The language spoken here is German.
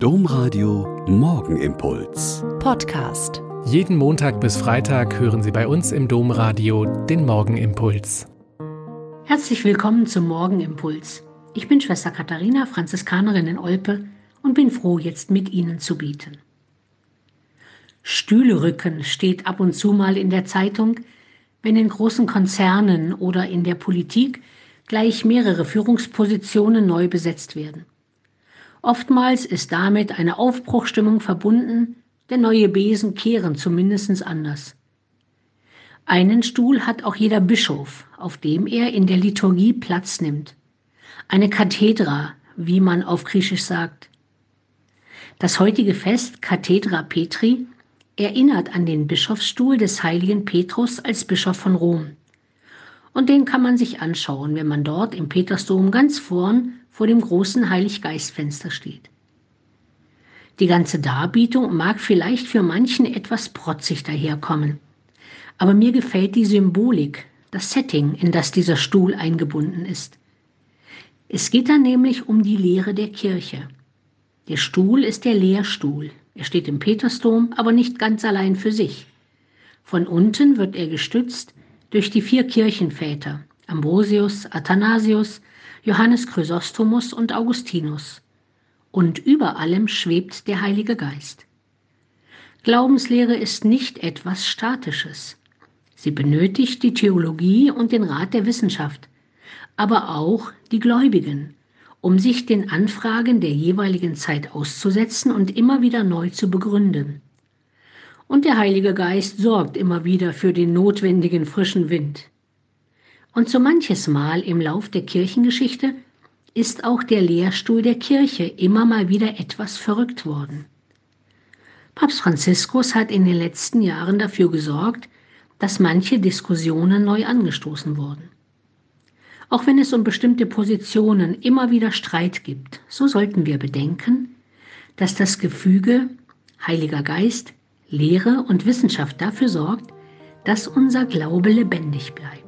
Domradio Morgenimpuls. Podcast. Jeden Montag bis Freitag hören Sie bei uns im Domradio den Morgenimpuls. Herzlich willkommen zum Morgenimpuls. Ich bin Schwester Katharina, Franziskanerin in Olpe und bin froh, jetzt mit Ihnen zu bieten. Stühlerücken steht ab und zu mal in der Zeitung, wenn in großen Konzernen oder in der Politik gleich mehrere Führungspositionen neu besetzt werden. Oftmals ist damit eine Aufbruchstimmung verbunden, denn neue Besen kehren zumindest anders. Einen Stuhl hat auch jeder Bischof, auf dem er in der Liturgie Platz nimmt. Eine Kathedra, wie man auf Griechisch sagt. Das heutige Fest Cathedra Petri erinnert an den Bischofsstuhl des heiligen Petrus als Bischof von Rom. Und den kann man sich anschauen, wenn man dort im Petersdom ganz vorn vor dem großen Heiliggeistfenster steht. Die ganze Darbietung mag vielleicht für manchen etwas protzig daherkommen, aber mir gefällt die Symbolik, das Setting, in das dieser Stuhl eingebunden ist. Es geht dann nämlich um die Lehre der Kirche. Der Stuhl ist der Lehrstuhl. Er steht im Petersdom, aber nicht ganz allein für sich. Von unten wird er gestützt durch die vier Kirchenväter Ambrosius, Athanasius, Johannes Chrysostomus und Augustinus. Und über allem schwebt der Heilige Geist. Glaubenslehre ist nicht etwas Statisches. Sie benötigt die Theologie und den Rat der Wissenschaft, aber auch die Gläubigen, um sich den Anfragen der jeweiligen Zeit auszusetzen und immer wieder neu zu begründen. Und der Heilige Geist sorgt immer wieder für den notwendigen frischen Wind. Und so manches Mal im Lauf der Kirchengeschichte ist auch der Lehrstuhl der Kirche immer mal wieder etwas verrückt worden. Papst Franziskus hat in den letzten Jahren dafür gesorgt, dass manche Diskussionen neu angestoßen wurden. Auch wenn es um bestimmte Positionen immer wieder Streit gibt, so sollten wir bedenken, dass das Gefüge Heiliger Geist, Lehre und Wissenschaft dafür sorgt, dass unser Glaube lebendig bleibt.